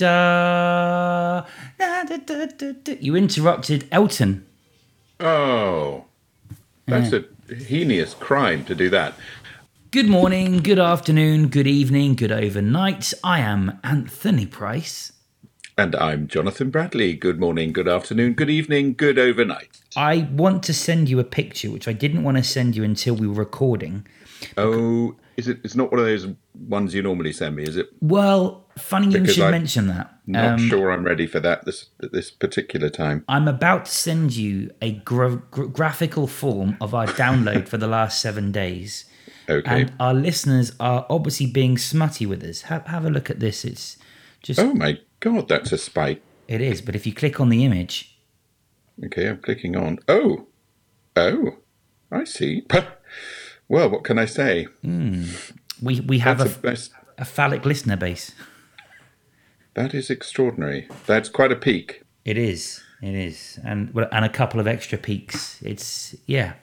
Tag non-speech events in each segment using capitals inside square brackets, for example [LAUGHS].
Nikita. You interrupted Elton. Oh, that's a heinous crime to do that. Good morning, good afternoon, good evening, good overnight. I am Anthony Price. And I'm Jonathan Bradley. Good morning, good afternoon, good evening, good overnight. I want to send you a picture, which I didn't want to send you until we were recording. Oh, is it? It's not one of those ones you normally send me, is it? Well, funny you Because should I'm mention that. Not Um, sure I'm ready for that this at this particular time. I'm about to send you a gra- gra- graphical form of our download [LAUGHS] for the last seven days. Okay. And our listeners are obviously being smutty with us. Have, have a look at this. It's just, oh my god, that's a spike. it is. But if you click on the image, Okay, I'm clicking on. Oh, oh, I see. [LAUGHS] Well, what can I say? Hmm. we, we have That's a, a best. a phallic listener base. That is extraordinary. That's quite a peak. It is. It is. And well, and a couple of extra peaks. It's yeah.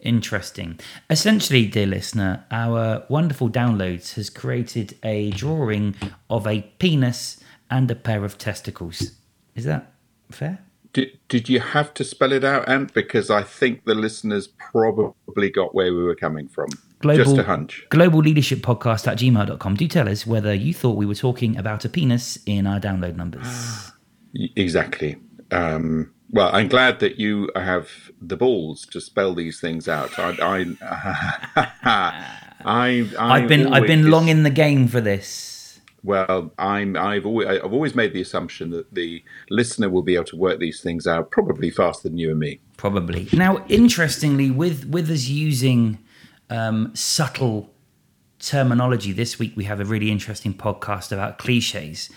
Interesting. Essentially, dear listener, our wonderful downloads has created a drawing of a penis and a pair of testicles. Is that fair? Did, did you have to spell it out, Ant? Because I think the listeners probably got where we were coming from. Just a hunch. Global Leadership Podcast at gmail.com. Do tell us whether you thought we were talking about a penis in our download numbers. [SIGHS] Exactly. Um, well, I'm glad that you have the balls to spell these things out. I, I, [LAUGHS] I, I've been I've been long in the game for this. Well, I'm I've always I've always made the assumption that the listener will be able to work these things out probably faster than you and me. Probably. Now, interestingly, with with us using um, subtle terminology, this week we have a really interesting podcast about cliches.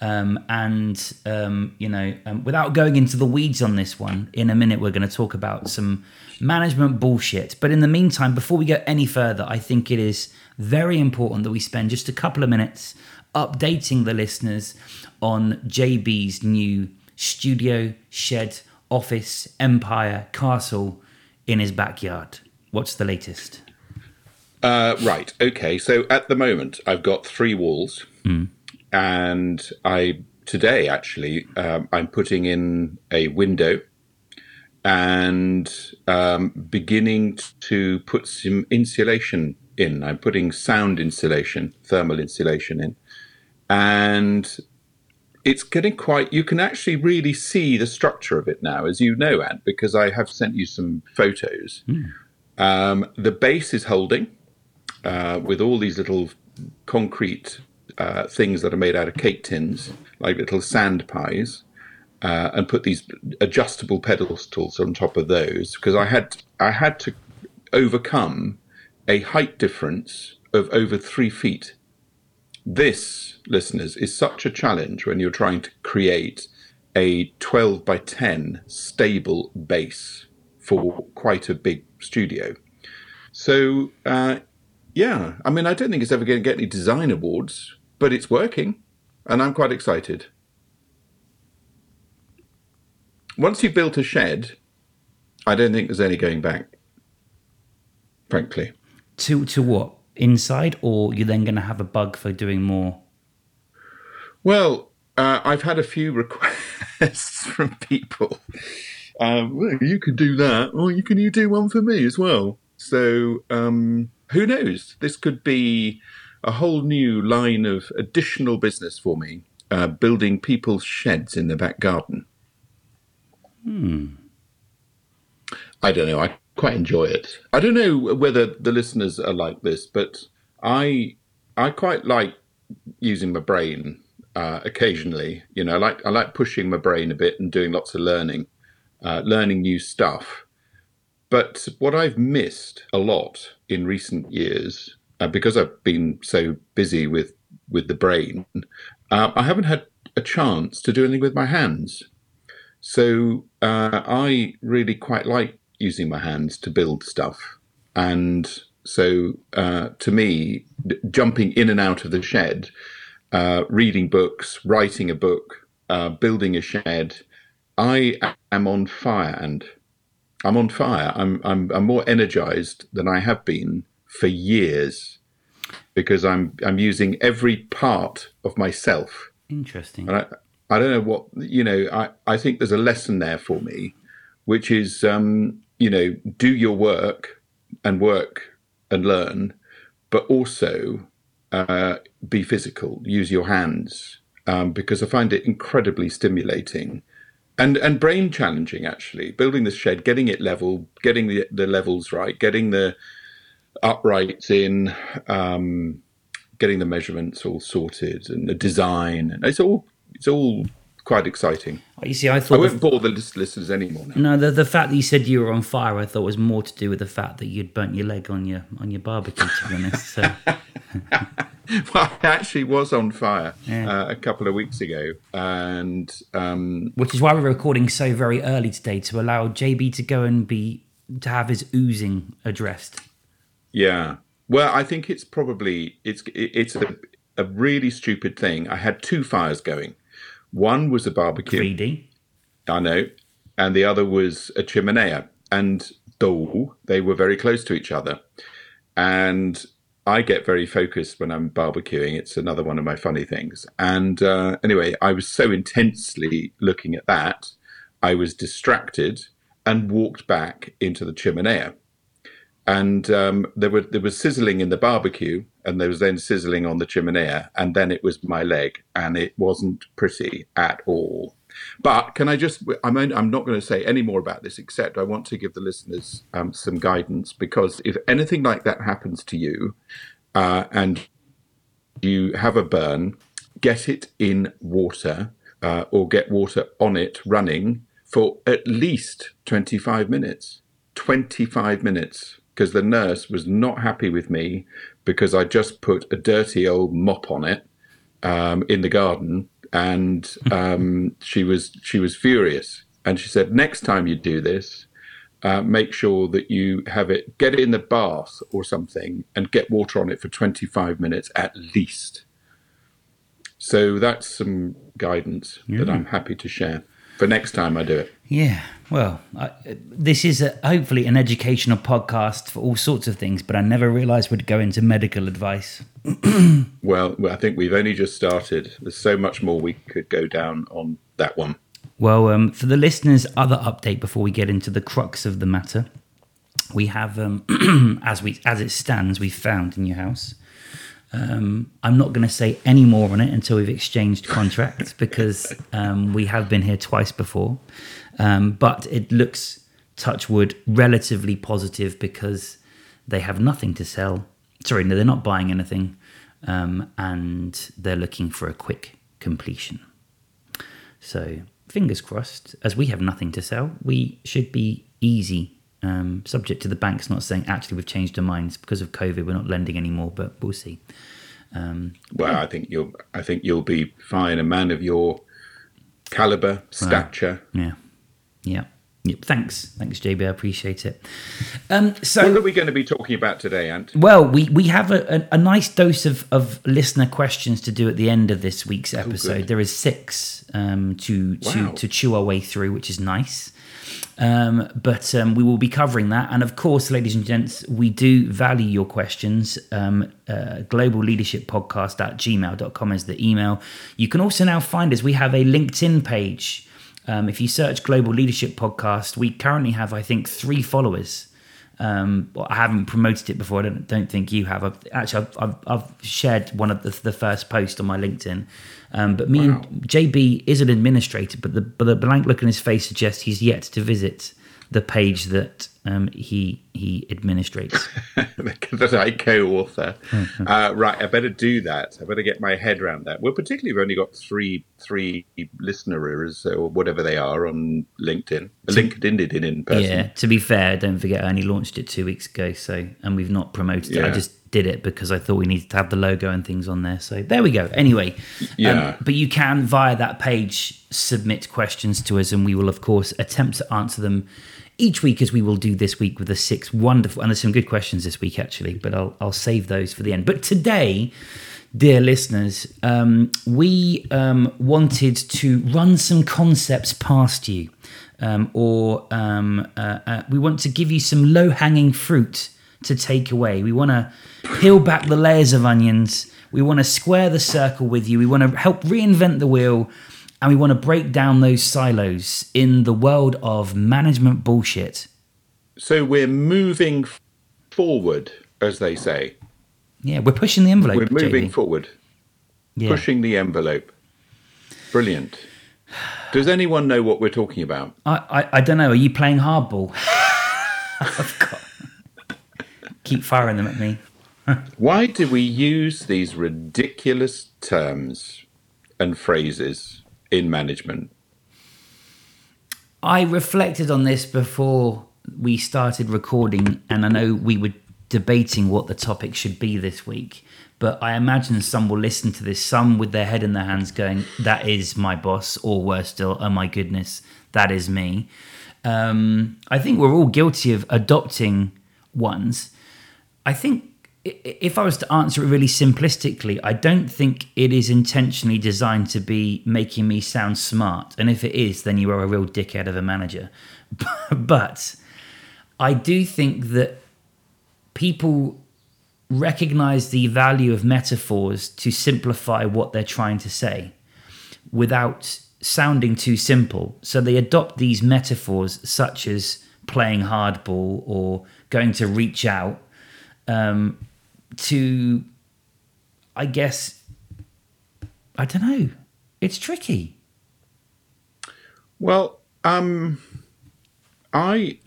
Um, and um, you know, um, without going into the weeds on this one, in a minute we're going to talk about some management bullshit. But in the meantime, before we go any further, I think it is very important that we spend just a couple of minutes updating the listeners on JB's new studio, shed, office, empire, castle in his backyard. What's the latest? Uh, right. Okay. So at the moment, I've got three walls, and I today actually um, I'm putting in a window and um, beginning to put some insulation in. I'm putting sound insulation, thermal insulation in, and it's getting quite. You can actually really see the structure of it now, as you know, Ant, because I have sent you some photos. Um, the base is holding uh, with all these little concrete uh, things that are made out of cake tins, like little sand pies, uh, and put these adjustable pedestals on top of those because I had I had to overcome a height difference of over three feet. This, listeners, is such a challenge when you're trying to create a 12 by 10 stable base for quite a big studio. So, uh, yeah, I mean, I don't think it's ever going to get any design awards, but it's working, and I'm quite excited. Once you've built a shed, I don't think there's any going back, frankly. To to what? Inside, or you're then going to have a bug for doing more? Well, uh, I've had a few [LAUGHS] requests from people. Um, well, you could do that, or you can you do one for me as well. So um, who knows? This could be a whole new line of additional business for me, uh, building people's sheds in the back garden. Hmm. I don't know. I quite enjoy it. I don't know whether the listeners are like this, but I I quite like using my brain uh, occasionally. You know, I like I like pushing my brain a bit and doing lots of learning, uh, learning new stuff. But what I've missed a lot in recent years, uh, because I've been so busy with with the brain, uh, I haven't had a chance to do anything with my hands. So uh, I really quite like using my hands to build stuff, and so uh, to me, d- jumping in and out of the shed, uh, reading books, writing a book, uh, building a shed, I am on fire, and I'm on fire. I'm I'm I'm more energized than I have been for years. because I'm I'm using every part of myself. Interesting. And I, I don't know what you know. I, I think there's a lesson there for me, which is um, you know do your work and work and learn, but also uh, be physical. Use your hands um, because I find it incredibly stimulating and and brain challenging. Actually, building this shed, getting it level, getting the the levels right, getting the uprights in. Um, getting the measurements all sorted and the design and it's all it's all quite exciting. You see, I thought I won't bore the listeners anymore. Now. No, the the fact that you said you were on fire, I thought was more to do with the fact that you'd burnt your leg on your on your barbecue. To be honest, so. [LAUGHS] well, I actually was on fire yeah. uh, a couple of weeks ago, and um, which is why we're recording so very early today to allow JB to go and be to have his oozing addressed. Yeah, well, I think it's probably it's it's a a really stupid thing. I had two fires going. One was a barbecue. 3D. I know. And the other was a chimenea. And though they were very close to each other. And I get very focused when I'm barbecuing. It's another one of my funny things. And uh, anyway, I was so intensely looking at that, I was distracted and walked back into the chimenea and um, there were there was sizzling in the barbecue, and there was then sizzling on the chimenea, and then it was my leg, and it wasn't pretty at all. But can I just? I'm I'm not going to say any more about this, except I want to give the listeners um, some guidance because if anything like that happens to you, uh, and you have a burn, get it in water uh, or get water on it running for at least 25 minutes. 25 minutes because the nurse was not happy with me because I just put a dirty old mop on it um, in the garden, and [LAUGHS] um, she was she was furious, and she said, "Next time you do this, uh, make sure that you have it, get it in the bath or something, and get water on it for 25 minutes at least." So that's some guidance yeah. that I'm happy to share for next time I do it. Yeah, well, I, this is a, hopefully an educational podcast for all sorts of things, but I never realised we'd go into medical advice. [CLEARS THROAT] well, I think we've only just started. There's so much more we could go down on that one. Well, um, for the listeners, other update before we get into the crux of the matter, we have, um, [CLEARS THROAT] as we as it stands, we found in your house. Um, I'm not going to say any more on it until we've exchanged contracts [LAUGHS] because um, we have been here twice before. Um, but it looks, touchwood, relatively positive because they have nothing to sell. Sorry, no, they're not buying anything, um, and they're looking for a quick completion. So fingers crossed. As we have nothing to sell, we should be easy. Um, subject to the banks not saying actually we've changed our minds because of COVID, we're not lending anymore, but we'll see. Um, well, I think you'll. I think you'll be fine. A man of your caliber, stature. yeah. Yeah. Yep. Thanks. Thanks, JB. I appreciate it. Um, so, what are we going to be talking about today, Ant? Well, we, we have a, a, a nice dose of, of listener questions to do at the end of this week's oh, episode. Oh, there is six um, to, to, to chew our way through, which is nice. Um, but um, we will be covering that. And of course, ladies and gents, we do value your questions. Um, uh, global leadership podcast at gmail.com is the email. You can also now find us. We have a LinkedIn page um, if you search Global Leadership Podcast, we currently have, I think, three followers. Um, I haven't promoted it before. I don't, don't think you have. I've, actually, I've, I've, I've, shared one of the, the first post on my LinkedIn. Um, but me wow. and JB is an administrator, but the, but the blank look on his face suggests he's yet to visit the page that um, he he administrates. [LAUGHS] that I co-author. Mm-hmm. Uh, right, I better do that. I better get my head around that. Well, particularly we've only got three three listeners or whatever they are on LinkedIn. LinkedIn did it in person. Yeah. To be fair, don't forget I only launched it two weeks ago, so and we've not promoted yeah. it. I just did it because I thought we needed to have the logo and things on there. So there we go. Anyway, yeah. Um, but you can via that page submit questions to us, and we will of course attempt to answer them each week as we will do this week with the six wonderful and there's some good questions this week actually but i'll, I'll save those for the end but today dear listeners um, we um, wanted to run some concepts past you um, or um, uh, uh, we want to give you some low-hanging fruit to take away. We want to peel back the layers of onions. We want to square the circle with you. We want to help reinvent the wheel. And we want to break down those silos in the world of management bullshit. So we're moving forward, as they say. Yeah, we're pushing the envelope. We're moving JB. forward, Yeah. pushing the envelope. Brilliant. Does anyone know what we're talking about? I, I, I don't know. Are you playing hardball? [LAUGHS] Keep firing them at me. [LAUGHS] Why do we use these ridiculous terms and phrases in management? I reflected on this before we started recording, and I know we were debating what the topic should be this week. But I imagine some will listen to this, some with their head in their hands going, That is my boss, or worse still, Oh my goodness, that is me. Um, I think we're all guilty of adopting ones. I think if I was to answer it really simplistically, I don't think it is intentionally designed to be making me sound smart. And if it is, then you are a real dickhead of a manager. [LAUGHS] but I do think that people recognize the value of metaphors to simplify what they're trying to say without sounding too simple. So they adopt these metaphors, such as playing hardball or going to reach out, um, to, I guess, I don't know. It's tricky. Well, um, I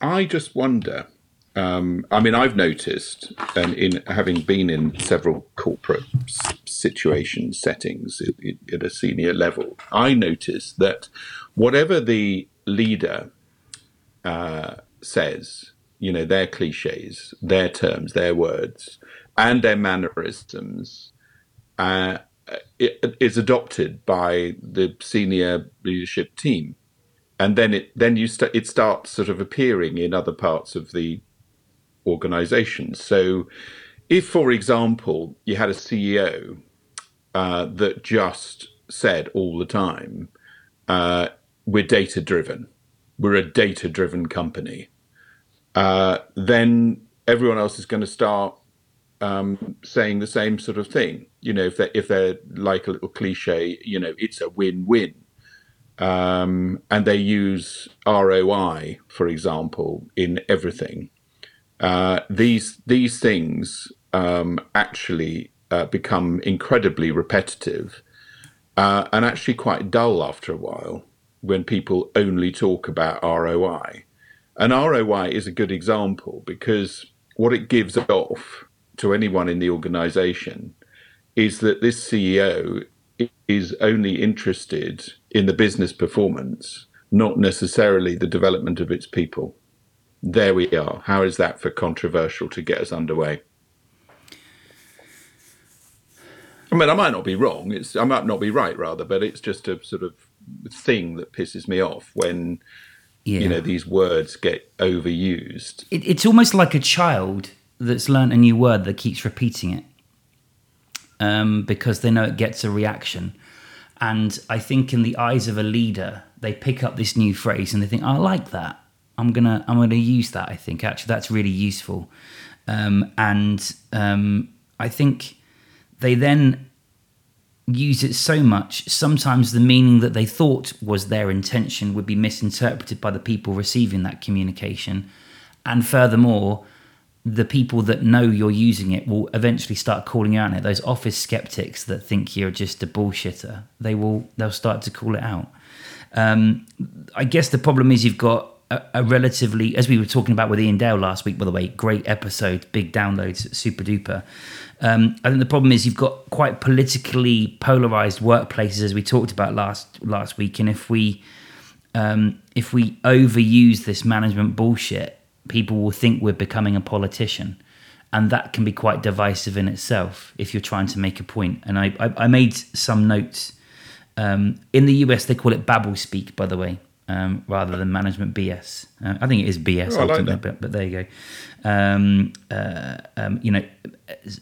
I just wonder. Um, I mean, I've noticed, and in having been in several corporate s- situations, settings at, at a senior level, I noticed that whatever the leader uh, says, you know, their cliches, their terms, their words, and their mannerisms, uh, adopted by the senior leadership team, and then it then you st- it starts sort of appearing in other parts of the organization. So, if, for example, you had a CEO uh, that just said all the time, uh, "We're data driven, we're a data driven company," uh, then everyone else is going to start um, saying the same sort of thing. You know, if they if they're like a little cliche, you know, it's a win-win, um, and they use ROI, for example, in everything. Uh, these these things um, actually uh, become incredibly repetitive uh, and actually quite dull after a while when people only talk about ROI. And ROI is a good example because what it gives off to anyone in the organization is that this CEO is only interested in the business performance, not necessarily the development of its people. There we are. How is that for controversial to get us underway? I mean, I might not be wrong. It's I might not be right, rather, but it's just a sort of thing that pisses me off when Yeah. you know these words get overused. it, it's almost like a child that's learnt a new word that keeps repeating it um, because they know it gets a reaction. And I think in the eyes of a leader, they pick up this new phrase and they think, "I like that. I'm gonna, I'm gonna use that. I think actually that's really useful." Um, and um, I think they then use it so much, sometimes the meaning that they thought was their intention would be misinterpreted by the people receiving that communication. And furthermore, the people that know you're using it will eventually start calling out on it. Those office skeptics that think you're just a bullshitter, they will they'll start to call it out. Um, I guess the problem is you've got a, a relatively, as we were talking about with Ian Dale last week, by the way, great episode, big downloads, super duper. Um, I think the problem is you've got quite politically polarized workplaces, as we talked about last last week, and if we um, if we overuse this management bullshit, people will think we're becoming a politician, and that can be quite divisive in itself if you're trying to make a point. And I I, I made some notes. Um, in the US, they call it Babel speak, by the way, um, rather than management BS. Uh, I think it is BS Oh, I like but, but there you go. Um, uh, um, you know,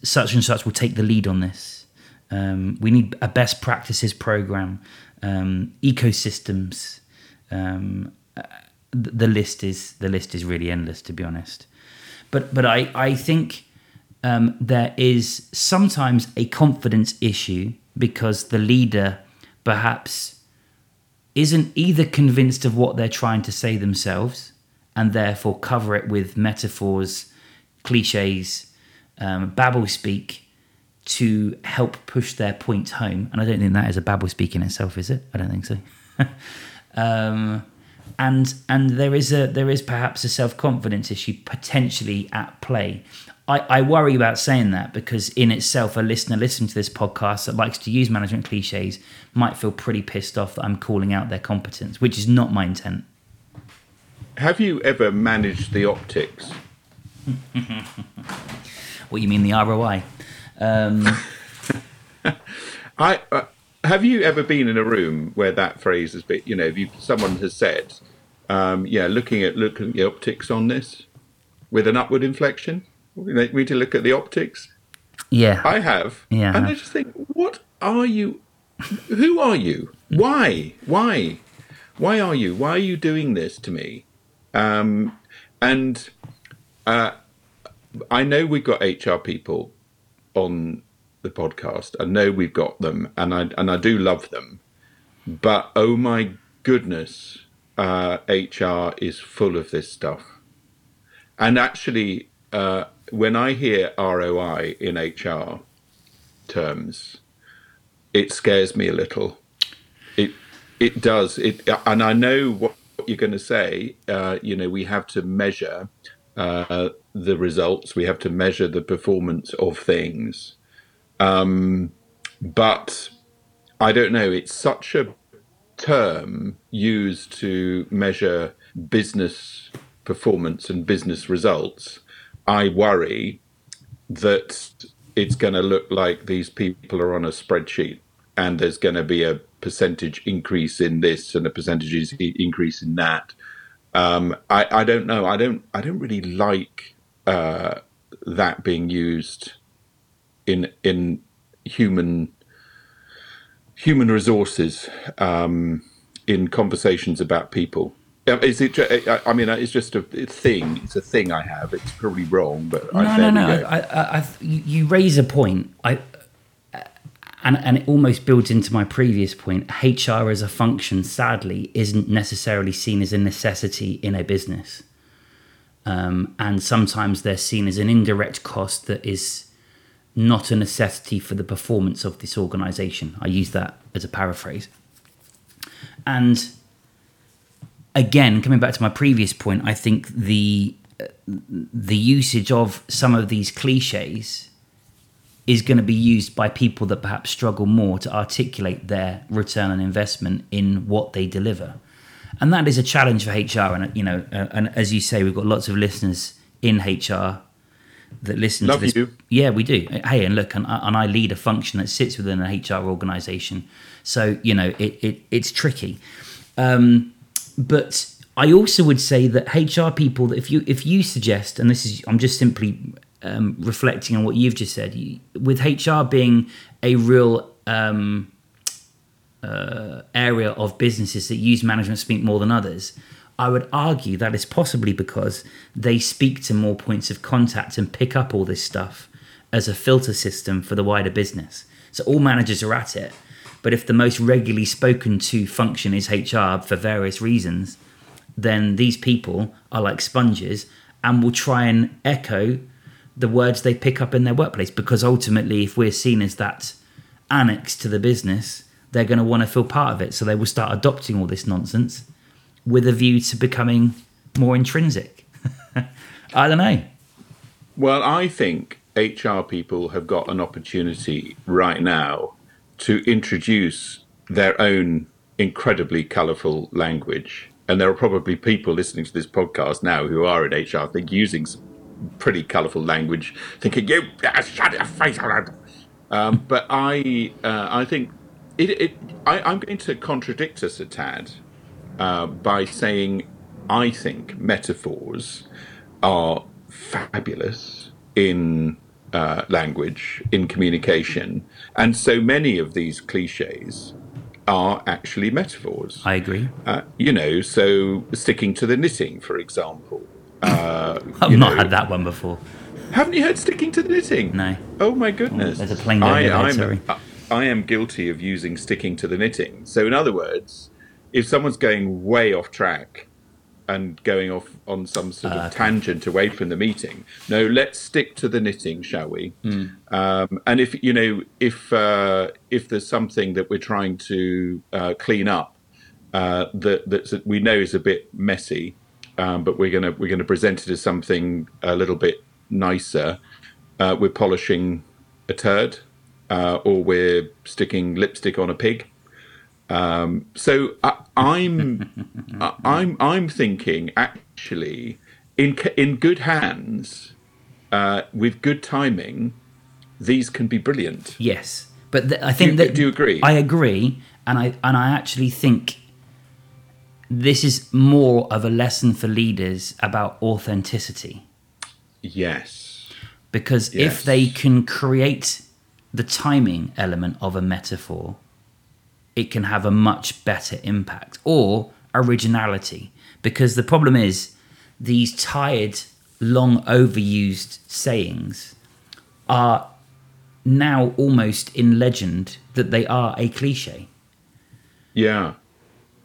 such and such will take the lead on this. Um, we need a best practices program, um, ecosystems. Um, uh, the list is the list is really endless, to be honest. but but I I think um, there is sometimes a confidence issue because the leader perhaps isn't either convinced of what they're trying to say themselves and therefore cover it with metaphors, cliches, um, babble speak to help push their point home. And I don't think that is a babble speak in itself, is it? I don't think so. [LAUGHS] um, and and there is a there is perhaps a self confidence issue potentially at play. I, I worry about saying that because in itself, a listener listening to this podcast that likes to use management cliches might feel pretty pissed off that I'm calling out their competence, which is not my intent. Have you ever managed the optics? [LAUGHS] what you mean the ROI? Um, [LAUGHS] I uh, have you ever been in a room where that phrase has been? You know, you, someone has said, um, "Yeah, looking at looking at the optics on this with an upward inflection." We need to look at the optics. Yeah, I have. Yeah, and I just think, what are you? Who are you? Why? Why? Why are you? Why are you doing this to me? Um, and uh, I know we've got HR people on the podcast. I know we've got them, and I and I do love them. But oh my goodness, uh, HR is full of this stuff. And actually, uh, when I hear ROI in HR terms, it scares me a little. It it does. It and I know what you're going to say. Uh, you know, we have to measure uh, the results. We have to measure the performance of things. Um, but I don't know. It's such a term used to measure business performance and business results I worry that it's going to look like these people are on a spreadsheet and there's going to be a percentage increase in this and a percentage increase in that. Um, I, I, don't know. I don't. I don't really like uh, that being used in in human human resources um, in conversations about people. Um, is it? I mean, uh, it's just a thing. It's a thing I have. It's probably wrong, but no, I, no, no. I, I, I, you raise a point. I uh, and and it almost builds into my previous point. HR as a function, sadly, isn't necessarily seen as a necessity in a business, um, and sometimes they're seen as an indirect cost that is not a necessity for the performance of this organization. I use that as a paraphrase, and again, coming back to my previous point, I think the the usage of some of these cliches is going to be used by people that perhaps struggle more to articulate their return on investment in what they deliver. And that is a challenge for HR. And, you know, uh, and as you say, we've got lots of listeners in HR that listen Love to this. You. Yeah, we do. Hey, and look, and I, and I lead a function that sits within an HR organization. So, you know, it, it it's tricky. Um, but I also would say that HR people, that if you if you suggest, and this is, I'm just simply um, reflecting on what you've just said, you, with HR being a real um, uh, area of businesses that use management speak more than others, I would argue that is possibly because they speak to more points of contact and pick up all this stuff as a filter system for the wider business. So all managers are at it. But if the most regularly spoken to function is HR for various reasons, then these people are like sponges and will try and echo the words they pick up in their workplace. Because ultimately if we're seen as that annex to the business they're going to want to feel part of it. So they will start adopting all this nonsense with a view to becoming more intrinsic. [LAUGHS] I don't know. Well i think hr people have got an opportunity right now to introduce their own incredibly colourful language and there are probably people listening to this podcast now who are in HR, I think, using pretty colourful language, thinking, "You shut your face!" Um, but I, uh, I think it. it I, am going to contradict us a tad uh, by saying I think metaphors are fabulous in uh, language, in communication, and so many of these cliches are actually metaphors. I agree. Uh, you know, so sticking to the knitting, for example. Uh, [LAUGHS] I've not know- had that one before. Haven't you heard sticking to the knitting? No. Oh my goodness! there's a plane going I, overhead, I'm, sorry. I, I am guilty of using sticking to the knitting. So, in other words, if someone's going way off track and going off on some sort Ah, of tangent away from the meeting, no, let's stick to the knitting, shall we? Hmm. Um, and if you know, if uh, if there's something that we're trying to uh, clean up uh, that that we know is a bit messy, um, but we're gonna we're gonna present it as something a little bit nicer. Uh, we're polishing a turd, uh, or we're sticking lipstick on a pig. Um, so I, I'm I, I'm I'm thinking actually in in good hands, uh, with good timing, these can be brilliant. Yes, but th- I think you- that do you agree? I agree, and I and I actually think this is more of a lesson for leaders about authenticity Yes. because if they can create the timing element of a metaphor, it can have a much better impact or originality. Because the problem is these tired, long overused sayings are now almost in legend that they are a cliche. Yeah.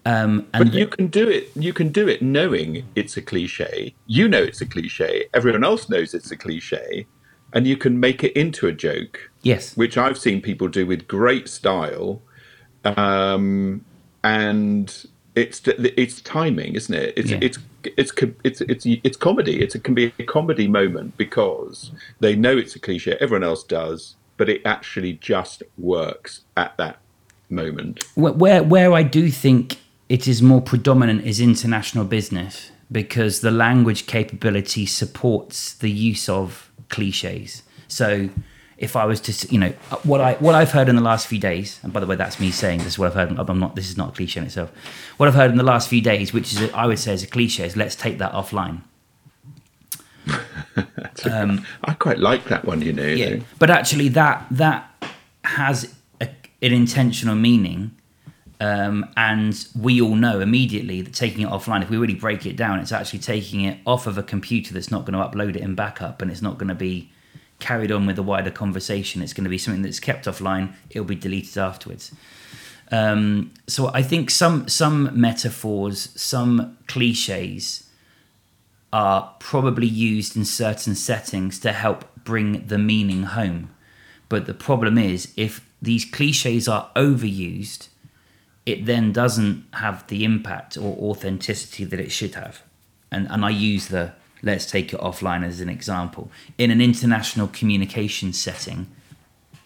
Um, and But you can do it. You can do it knowing it's a cliche. You know it's a cliche. Everyone else knows it's a cliche, and you can make it into a joke, yes, which I've seen people do with great style. Um, and it's it's timing, isn't it? It's Yeah. it's it's it's it's it's comedy. It's, it can be a comedy moment because they know it's a cliche. Everyone else does, but it actually just works at that moment. Where, where where I do think it is more predominant is international business because the language capability supports the use of cliches. So if I was to, you know, what I what I've heard in the last few days, and by the way, that's me saying this is what I've heard. I'm not. This is not a cliche in itself. What I've heard in the last few days, which is I would say is a cliche, is let's take that offline. [LAUGHS] I quite like that one, you know. Yeah, but actually, that that has a, an intentional meaning, um, and we all know immediately that taking it offline, if we really break it down, it's actually taking it off of a computer that's not going to upload it in backup, and it's not going to be carried on with the wider conversation. It's going to be something that's kept offline. It'll be deleted afterwards. Um, so I think some some metaphors, some cliches are probably used in certain settings to help bring the meaning home. But the problem is, if these cliches are overused, it then doesn't have the impact or authenticity that it should have. And, and I use the let's take it offline as an example. In an international communication setting,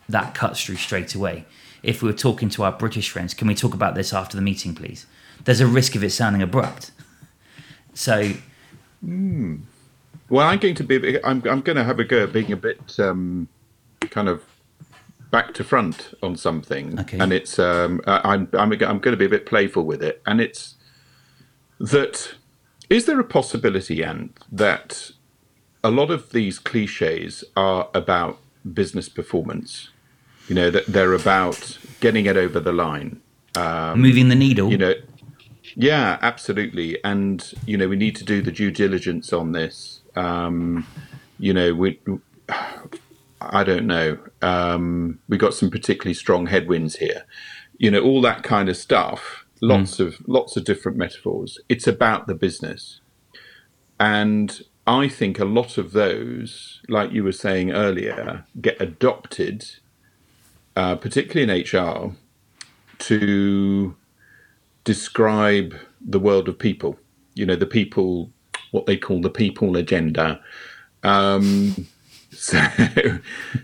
that cuts through straight away. If we were talking to our British friends, can we talk about this after the meeting, please? There's a risk of it sounding abrupt. So Well, I'm going to be. I'm. I'm going to have a go at being a bit um, kind of back to front on something, Okay. and it's. Um, I'm. I'm. I'm going to be a bit playful with it, and it's that. Is there a possibility, Ant, that a lot of these cliches are about business performance? You know that they're about getting it over the line. moving the needle. you know yeah absolutely and you know we need to do the due diligence on this um you know we i don't know um we got some particularly strong headwinds here you know all that kind of stuff lots of lots of different metaphors it's about the business and i think a lot of those like you were saying earlier get adopted uh, particularly in hr to describe the world of people. You know, the people, what they call the people agenda. Um, [LAUGHS] so,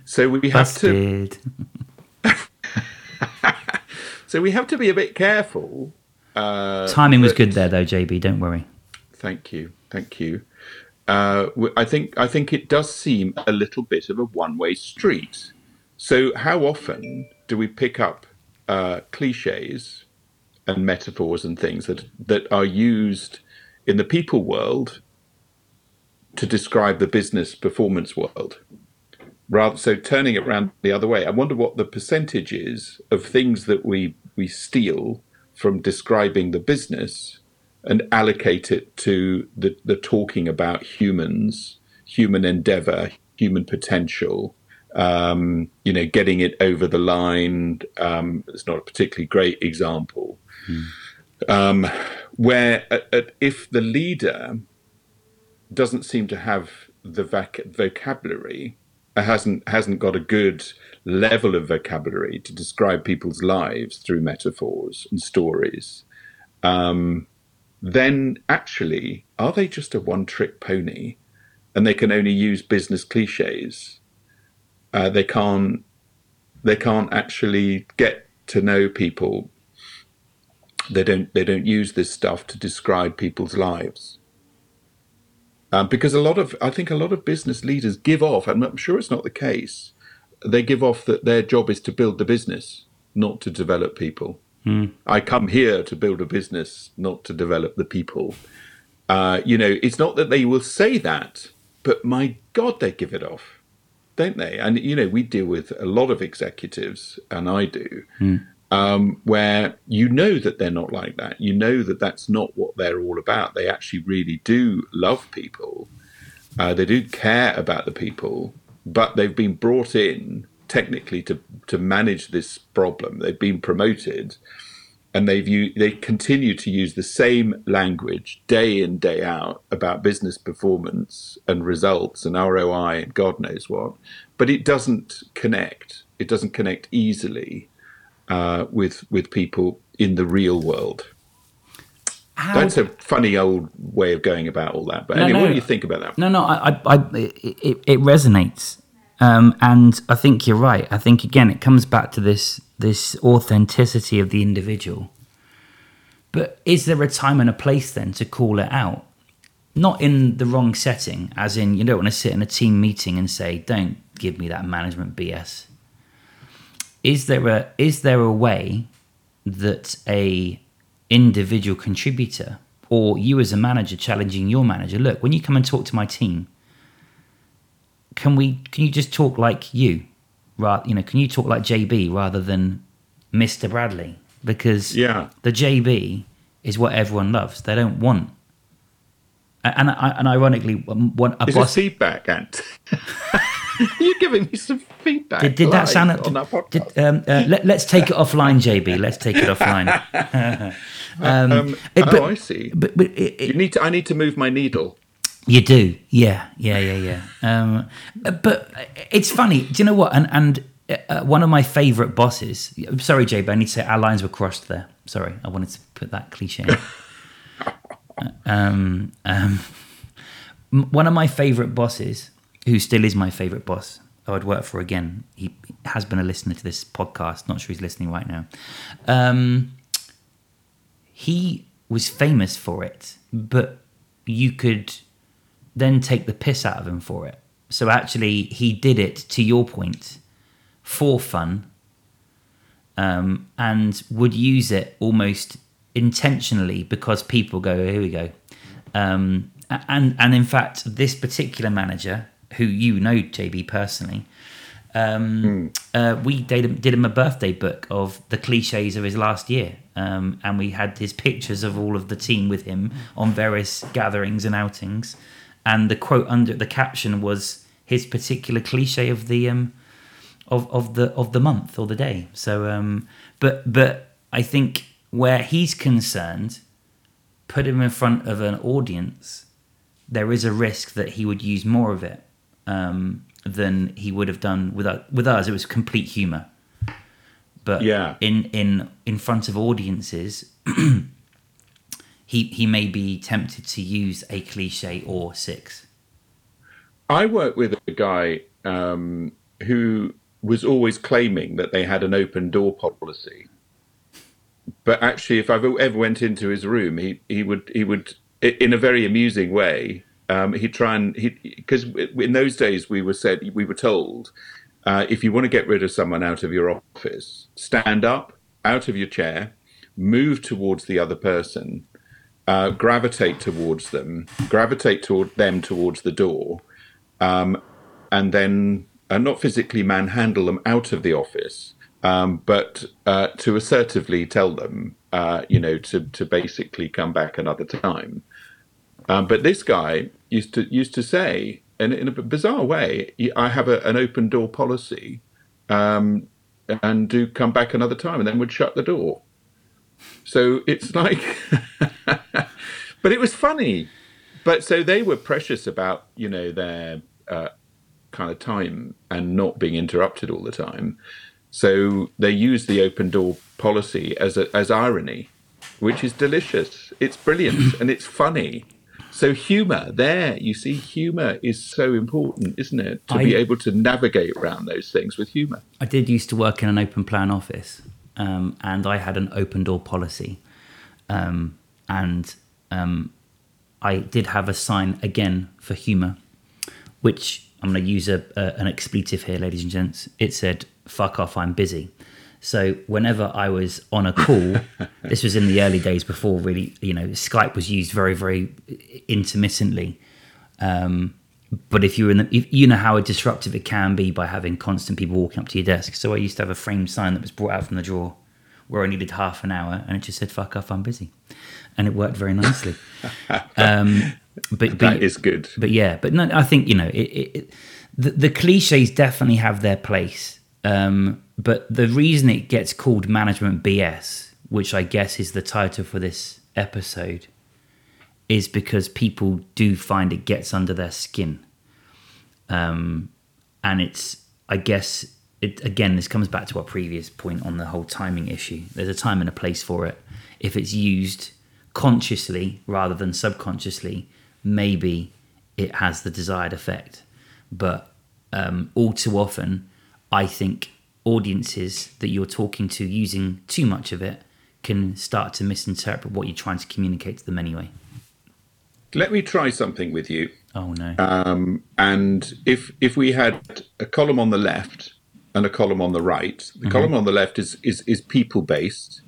so we have to, Busted. [LAUGHS] so we have to be a bit careful. Uh, Timing was good there, though, JB. Don't worry. Thank you, thank you. Uh, I think I think it does seem a little bit of a one-way street. So, how often do we pick up uh, cliches and metaphors and things that that are used in the people world to describe the business performance world? Rather, so turning it around the other way. I wonder what the percentage is of things that we we steal from describing the business and allocate it to the, the talking about humans, human endeavor, human potential, um, you know, getting it over the line. Um, it's not a particularly great example. Mm. Um, where if the leader doesn't seem to have the voc- vocabulary, hasn't hasn't got a good level of vocabulary to describe people's lives through metaphors and stories, um, then actually, are they just a one-trick pony, and they can only use business cliches? Uh, they can't they can't actually get to know people. They don't they don't use this stuff to describe people's lives. Um, because a lot of I think a lot of business leaders give off, and I'm sure it's not the case. They give off that their job is to build the business, not to develop people. Mm. I come here to build a business, not to develop the people. Uh, you know, it's not that they will say that, but my God, they give it off don't they? And you know, we deal with a lot of executives, and I do, mm. Um, where you know that they're not like that. You know that that's not what they're all about. They actually really do love people. Uh, they do care about the people, but they've been brought in technically to to manage this problem. They've been promoted and they've used, they continue to use the same language day in day out about business performance and results and ROI and God knows what, but it doesn't connect. It doesn't connect easily uh, with with people in the real world. How... That's a funny old way of going about all that. But no, anyway, no, what do you think about that? No, no, I, I, I it, it, resonates, um, and I think you're right. I think again, it comes back to this this authenticity of the individual. But is there a time and a place then to call it out? Not in the wrong setting, as in you don't want to sit in a team meeting and say, "Don't give me that management BS." Is there a is there a way that a individual contributor or you as a manager challenging your manager, look, when you come and talk to my team, can we can you just talk like you? Right, you know, can you talk like JB rather than Mr. Bradley? Because yeah. the JB is what everyone loves. They don't want and and ironically, um, one a is boss feedback, Ant. [LAUGHS] [LAUGHS] You're giving me some feedback. Did, did that sound? On that did, um, uh, let, us take it offline, JB. Let's take it offline. [LAUGHS] um, um, it, but, oh, I see. But, but it, you need to. I need to move my needle. You do, yeah, yeah, yeah, yeah. Um, but it's funny. Do you know what? And and uh, one of my favourite bosses. Sorry, JB. I need to say our lines were crossed there. Sorry, I wanted to put that cliche. [LAUGHS] Uh, um, um, one of my favourite bosses, who still is my favourite boss, I would work for again. He has been a listener to this podcast. Not sure he's listening right now. Um, he was famous for it, but you could then take the piss out of him for it. So actually, he did it to your point for fun, um, and would use it almost intentionally because people go, here we go. Um, and and in fact, this particular manager, who you know, JB personally, um, mm. uh, we did, did him a birthday book of the cliches of his last year, um, and we had his pictures of all of the team with him on various gatherings and outings, and the quote under the caption was his particular cliche of the um, of of the of the month or the day. So, um, but but I think where he's concerned, put him in front of an audience, there is a risk that he would use more of it um, than he would have done with us. With us, it was complete humor. But yeah. in in in front of audiences, [CLEARS THROAT] he he may be tempted to use a cliche or six. I work with a guy um, who was always claiming that they had an open door policy. But actually, if I've ever went into his room, he, he would he would in a very amusing way. Um, he'd try and he because in those days we were said we were told uh, if you want to get rid of someone out of your office, stand up out of your chair, move towards the other person, uh, gravitate towards them, gravitate toward them towards the door, um, and then and not physically manhandle them out of the office, um, but uh, to assertively tell them, uh, you know, to to basically come back another time. Um, but this guy used to used to say, and in a bizarre way, I have a, an open door policy, um, and do come back another time, and then would shut the door. So it's [LAUGHS] like, but it was funny. But so they were precious about you know their uh, kind of time and not being interrupted all the time. So they use the open door policy as a, as irony, which is delicious. It's brilliant [LAUGHS] and it's funny. So humor there, you see, humor is so important, isn't it? To I, be able to navigate around those things with humor. I did used to work in an open plan office, um, and I had an open door policy, um, and um, I did have a sign again for humor, which I'm going to use a, a, an expletive here, ladies and gents. It said fuck off, I'm busy. So whenever I was on a call, [LAUGHS] this was in the early days before really, you know, Skype was used very, very intermittently. Um, but if you're in the, if, you know how disruptive it can be by having constant people walking up to your desk. So I used to have a framed sign that was brought out from the drawer where I needed half an hour, and it just said "fuck off, I'm busy," and it worked very nicely. [LAUGHS] um, but, but that is good. But yeah, but no, I think you know it, it, the, the cliches definitely have their place um, but the reason it gets called Management BS, which I guess is the title for this episode, is because people do find it gets under their skin. Um, and it's, I guess, it, again, this comes back to our previous point on the whole timing issue. There's a time and a place for it. If it's used consciously rather than subconsciously, maybe it has the desired effect. But um, all too often, I think audiences that you're talking to using too much of it can start to misinterpret what you're trying to communicate to them anyway. Let me try something with you. Oh no! Um, and if if we had a column on the left and a column on the right, the mm-hmm. column on the left is is, is people based,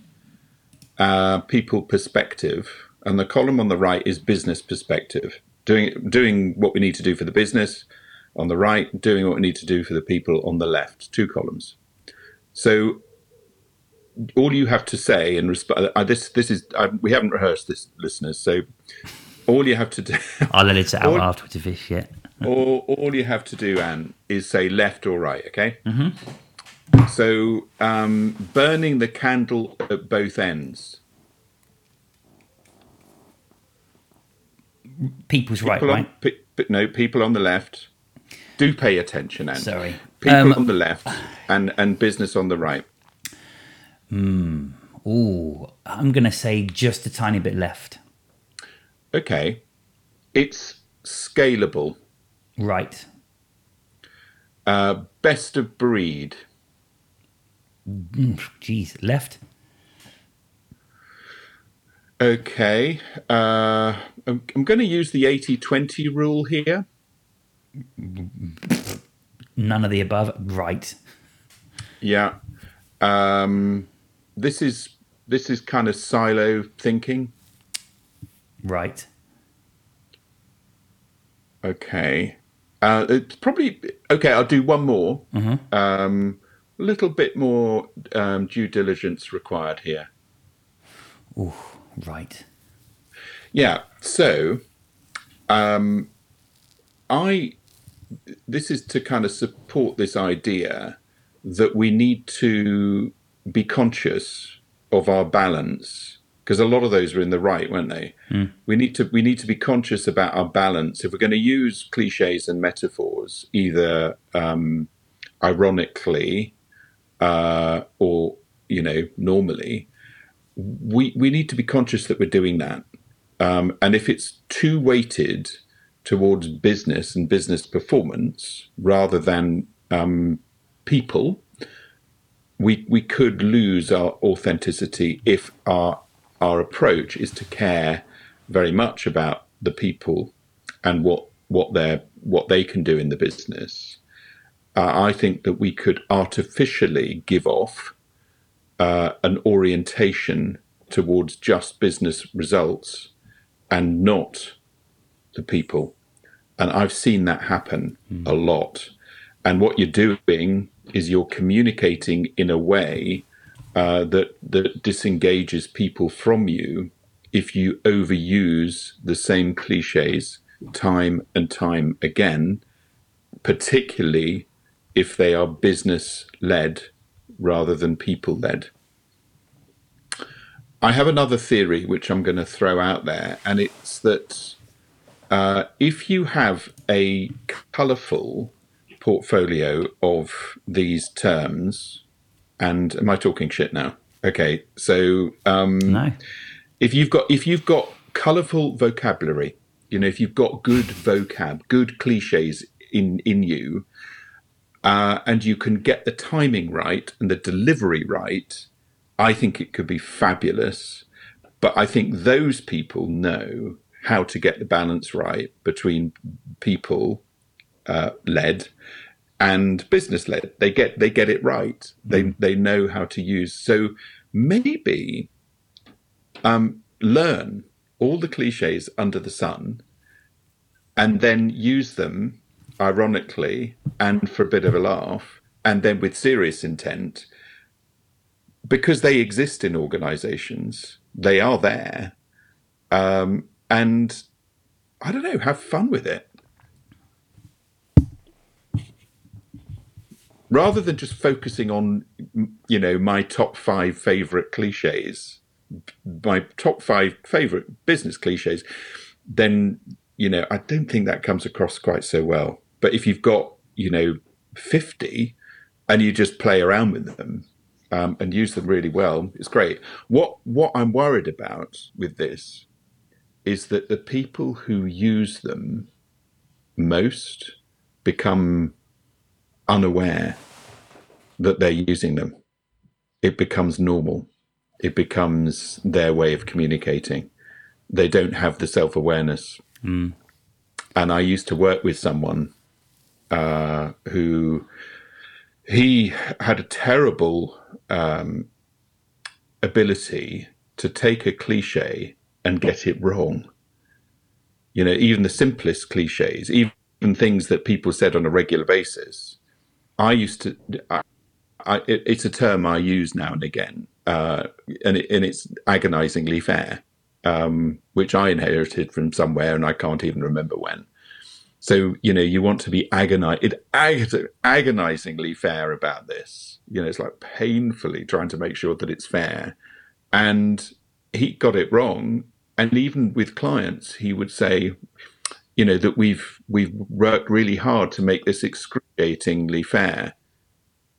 uh, people perspective, and the column on the right is business perspective. Doing doing what we need to do for the business, on the right, doing what we need to do for the people on the left, two columns. So all you have to say and resp- uh, this this is uh, we haven't rehearsed this, listeners. So all you have to do. [LAUGHS] I'll edit it out all, afterwards if it's shit. all, all you have to do, Ant, is say left or right. Okay. Mm-hmm. So um, burning the candle at both ends. People's people right, on, right? Pe- no, people on the left do pay attention, Ant. sorry, people um, on the left and and business on the right. Hmm. Ooh, I'm going to say just a tiny bit left. Okay, it's scalable. Right. Uh, best of breed. Jeez, mm, left. Okay. Uh, I'm, I'm going to use the 80 20 rule here. None of the above. Right. Yeah. Um, this is this is kind of silo thinking. Right. Okay. Uh, it's probably okay. I'll do one more. Mm-hmm. Um, a little bit more um, due diligence required here. Oh, right. Yeah. So, um, I this is to kind of support this idea that we need to be conscious of our balance because a lot of those were in the right, weren't they? Mm. We need to we need to be conscious about our balance. If we're going to use cliches and metaphors, either um, ironically uh, or you know normally, we we need to be conscious that we're doing that. Um, and if it's too weighted towards business and business performance rather than um, people, we we could lose our authenticity if our our approach is to care very much about the people and what what they what they can do in the business. Uh, I think that we could artificially give off uh, an orientation towards just business results and not the people. And I've seen that happen mm. a lot. And what you're doing is you're communicating in a way uh, that that disengages people from you if you overuse the same cliches time and time again, particularly if they are business led rather than people led. I have another theory which I'm going to throw out there, and it's that uh, if you have a colourful portfolio of these terms, and am I talking shit now? Okay, so um, No. if you've got if you've got colourful vocabulary, you know, if you've got good vocab, good cliches in in you, uh, and you can get the timing right and the delivery right, I think it could be fabulous. But I think those people know how to get the balance right between people uh, led and business led. They get they get it right. They they know how to use. So maybe um, learn all the cliches under the sun, and then use them ironically and for a bit of a laugh, and then with serious intent, because they exist in organisations. They are there, um, and I don't know. Have fun with it. rather than just focusing on you know my top five favorite cliches my top five favorite business cliches then you know i don't think that comes across quite so well but if you've got you know 50 and you just play around with them um, and use them really well it's great what what i'm worried about with this is that the people who use them most become unaware that they're using them. It becomes normal. It becomes their way of communicating. They don't have the self awareness. And I used to work with someone uh, who he had a terrible um, ability to take a cliche and get it wrong. You know, even the simplest cliches, even things that people said on a regular basis. I used to. I, I, it, it's a term I use now and again, uh, and, it, and it's agonizingly fair, um, which I inherited from somewhere, and I can't even remember when. So you know, you want to be agoni- ag- agonizingly fair about this. You know, it's like painfully trying to make sure that it's fair, and he got it wrong. And even with clients, he would say, you know, that we've we've worked really hard to make this excruciatingly fair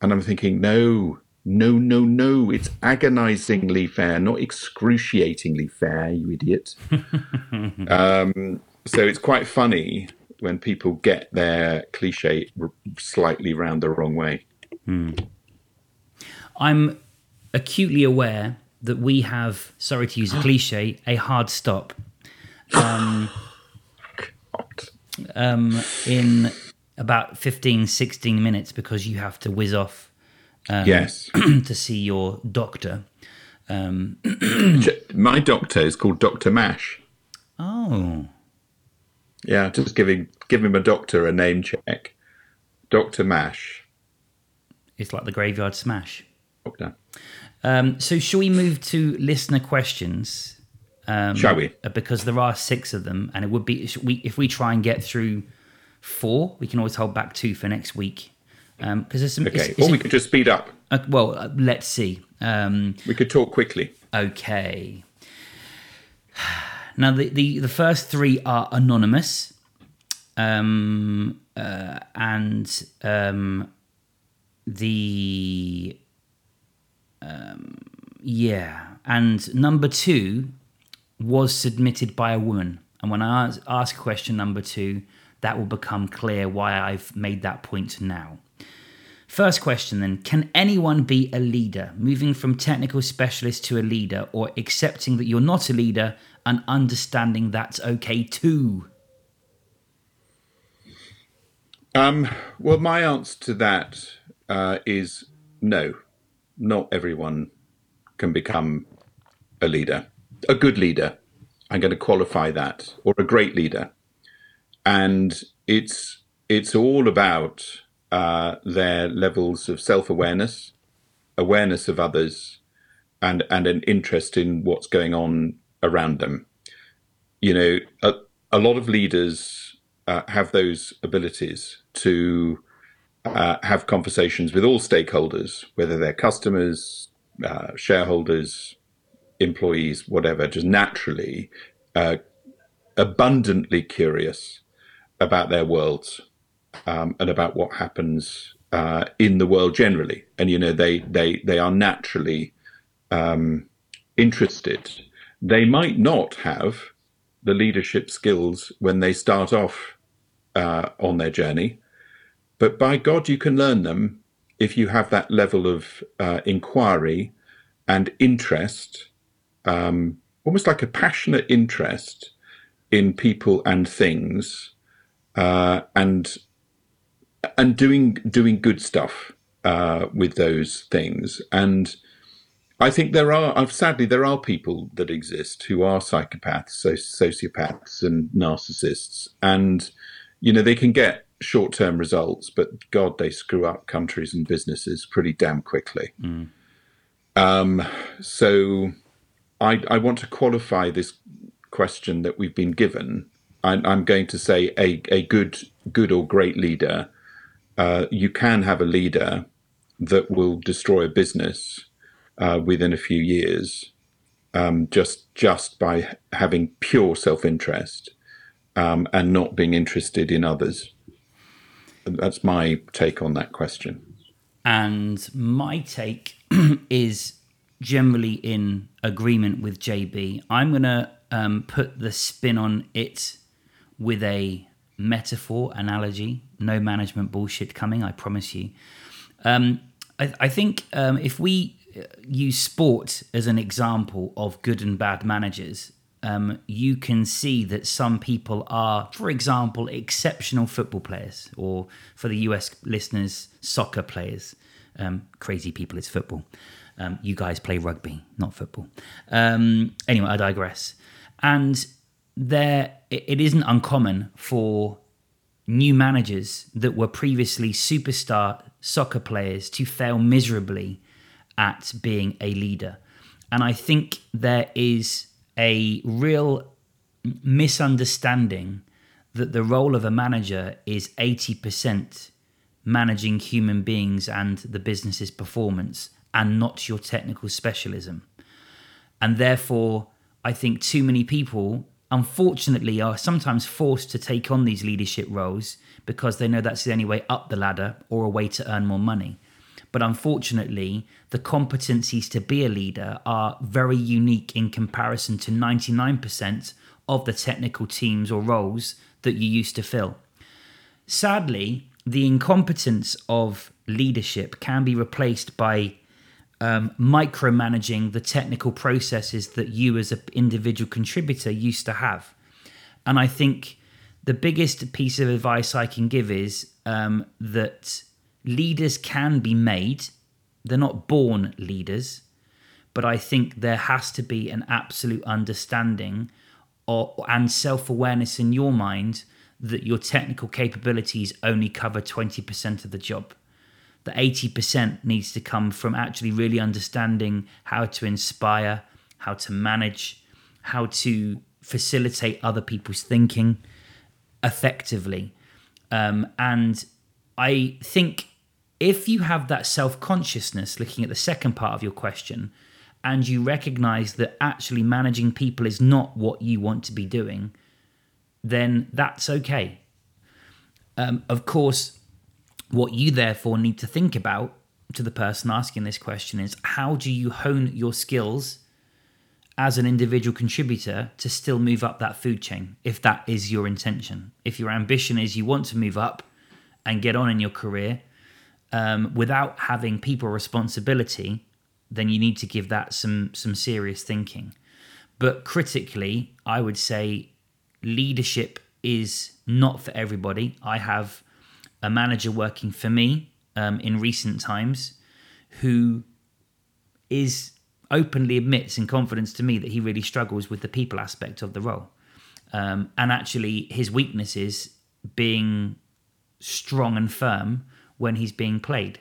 and I'm thinking, no, no, no, no. It's agonizingly fair, not excruciatingly fair, you idiot. [LAUGHS] um, so it's quite funny when people get their cliche r- slightly round the wrong way. I'm acutely aware that we have, sorry to use a [GASPS] cliche, a hard stop God. um, in about 15, 16 minutes because you have to whiz off yes. [CLEARS THROAT] to see your doctor. Um, My doctor is called Dr. Mash. oh, Yeah, just giving give him a doctor a name check. Dr. Mash. it's like the graveyard smash. Doctor. Um, so, shall we move to listener questions? Um, Shall we? uh, Because there are six of them, and it would be we, if we try and get through four, we can always hold back two for next week. Because there's some. Okay. it's- or we a- could just speed up. uh, well, uh, let's see. Um, We could talk quickly. Okay. Now the, the, the first three are anonymous, um, uh, and um, the um, yeah, and number two was submitted by a woman. And when I ask, question number two, that will become clear why I've made that point now. First question then Can anyone be a leader, moving from technical specialist to a leader, or accepting that you're not a leader and understanding that's okay too? Um, well, my answer to that uh, is no. Not everyone can become a leader, a good leader. I'm going to qualify that, or a great leader. And it's it's all about uh, their levels of self awareness, awareness of others, and and an interest in what's going on around them. You know, a, a lot of leaders uh, have those abilities to uh, have conversations with all stakeholders, whether they're customers, uh, shareholders, employees, whatever, just naturally uh, abundantly curious about their worlds um, and about what happens uh, in the world generally. And you know, they they they are naturally um, interested. They might not have the leadership skills when they start off uh, on their journey, but by God, you can learn them if you have that level of uh, inquiry and interest, um, almost like a passionate interest in people and things, uh, and and doing doing good stuff uh, with those things. And I think there are, sadly, there are people that exist who are psychopaths, so sociopaths, and narcissists, and you know they can get short term results, but God, they screw up countries and businesses pretty damn quickly. Mm. Um, so I, I want to qualify this question that we've been given. I, I'm going to say a, a good good or great leader. Uh, you can have a leader that will destroy a business uh, within a few years, um, just just by having pure self interest um, and not being interested in others. That's my take on that question. And my take [CLEARS THROAT] is generally in agreement with JB. I'm going to um, put the spin on it with a metaphor analogy. No management bullshit coming, I promise you. Um, I, I, think um, if we uh, use sport as an example of good and bad managers, um, you can see that some people are, for example, exceptional football players, or for the US listeners, soccer players. Um, crazy people, it's football. Um, you guys play rugby, not football. Um, anyway, I digress. And there, it, it isn't uncommon for new managers that were previously superstar soccer players to fail miserably at being a leader. And I think there is a real misunderstanding that the role of a manager is 80% managing human beings and the business's performance and not your technical specialism. And therefore, I think too many people, unfortunately, are sometimes forced to take on these leadership roles because they know that's the only way up the ladder or a way to earn more money. But unfortunately, the competencies to be a leader are very unique in comparison to 99% of the technical teams or roles that you used to fill. Sadly, the incompetence of leadership can be replaced by um, micromanaging the technical processes that you as an individual contributor used to have. And I think the biggest piece of advice I can give is um, that leaders can be made. They're not born leaders, but I think there has to be an absolute understanding or, and self awareness in your mind that your technical capabilities only cover 20% of the job. The 80% needs to come from actually really understanding how to inspire, how to manage, how to facilitate other people's thinking effectively. Um, and I think if you have that self consciousness, looking at the second part of your question, and you recognize that actually managing people is not what you want to be doing, then that's okay. Um, of course, what you therefore need to think about to the person asking this question is how do you hone your skills as an individual contributor to still move up that food chain if that is your intention? If your ambition is you want to move up and get on in your career, um, without having people responsibility, then you need to give that some some serious thinking. But critically, I would say leadership is not for everybody. I have a manager working for me um, in recent times who is openly admits in confidence to me that he really struggles with the people aspect of the role. Um, and actually, his weakness is being strong and firm when he's being played.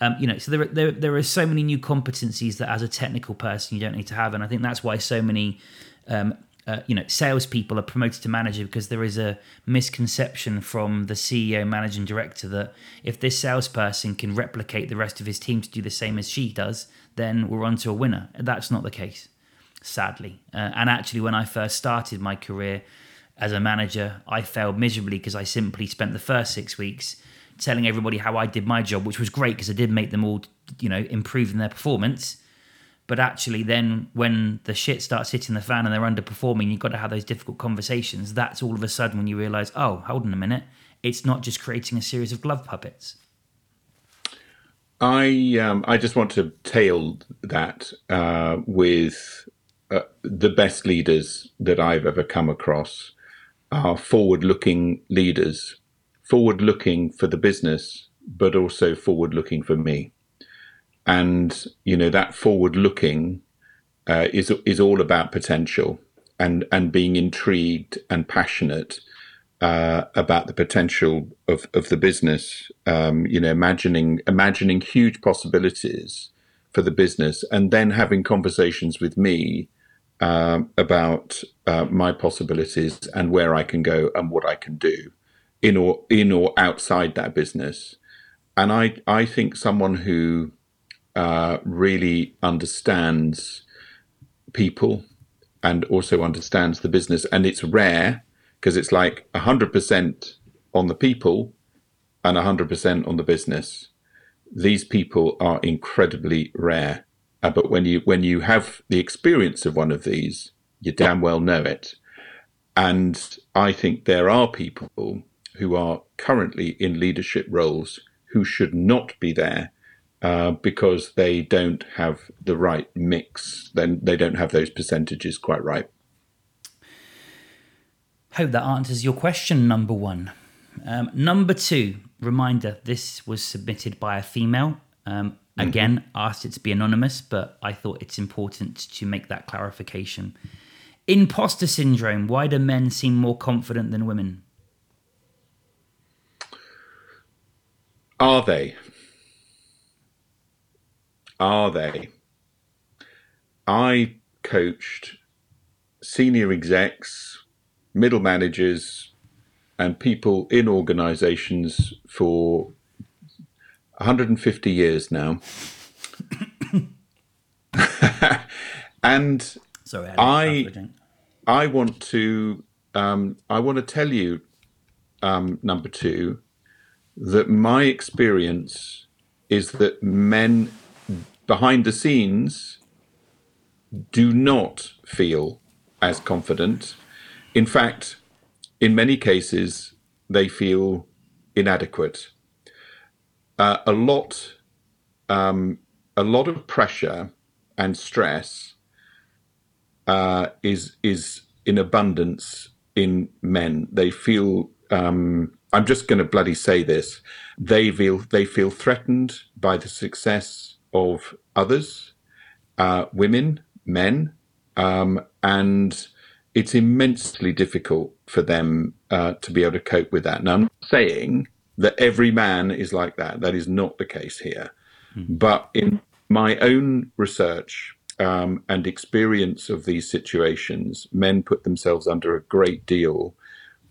Um, you know, so there, there there are so many new competencies that as a technical person you don't need to have, and I think that's why so many um, uh, you know salespeople are promoted to manager because there is a misconception from the CEO, managing director that if this salesperson can replicate the rest of his team to do the same as she does, then we're on to a winner. That's not the case, sadly. Uh, and actually, when I first started my career as a manager, I failed miserably because I simply spent the first six weeks telling everybody how I did my job, which was great because I did make them all, you know, improve in their performance. But actually, then when the shit starts hitting the fan and they're underperforming, you've got to have those difficult conversations. That's all of a sudden when you realize, oh, hold on a minute, it's not just creating a series of glove puppets. I um, I just want to tail that uh, with uh, the best leaders that I've ever come across are forward-looking leaders forward looking for the business, but also forward looking for me. And, you know, that forward looking uh, is, is all about potential and, and being intrigued and passionate uh, about the potential of, of the business. Um, you know, imagining, imagining huge possibilities for the business and then having conversations with me uh, about uh, my possibilities and where I can go and what I can do in or in or outside that business. And I I think someone who uh, really understands people and also understands the business, and it's rare because it's like hundred percent on the people and hundred percent on the business. These people are incredibly rare, uh, but when you when you have the experience of one of these, you damn well know it. And I think there are people who are currently in leadership roles who should not be there uh, because they don't have the right mix. Then they don't have those percentages quite right. Hope that answers your question, number one. Um, number two, reminder this was submitted by a female. Um, mm-hmm. again, mm-hmm. asked it to be anonymous, but I thought it's important to make that clarification. Imposter syndrome why do men seem more confident than women? Are they? Are they? I coached senior execs, middle managers, and people in organizations for 150 years now. [COUGHS] and Sorry, I, I, I want to um, I want to tell you um, number two that my experience is that men behind the scenes do not feel as confident. In fact, in many cases, they feel inadequate. Uh, a lot, um, a lot of pressure and stress uh, is is in abundance in men. They feel um, I'm just going to bloody say this. They feel they feel threatened by the success of others, uh, women, men, um, and it's immensely difficult for them uh, to be able to cope with that. Now, I'm not saying that every man is like that. That is not the case here. Mm-hmm. But in my own research um, and experience of these situations, men put themselves under a great deal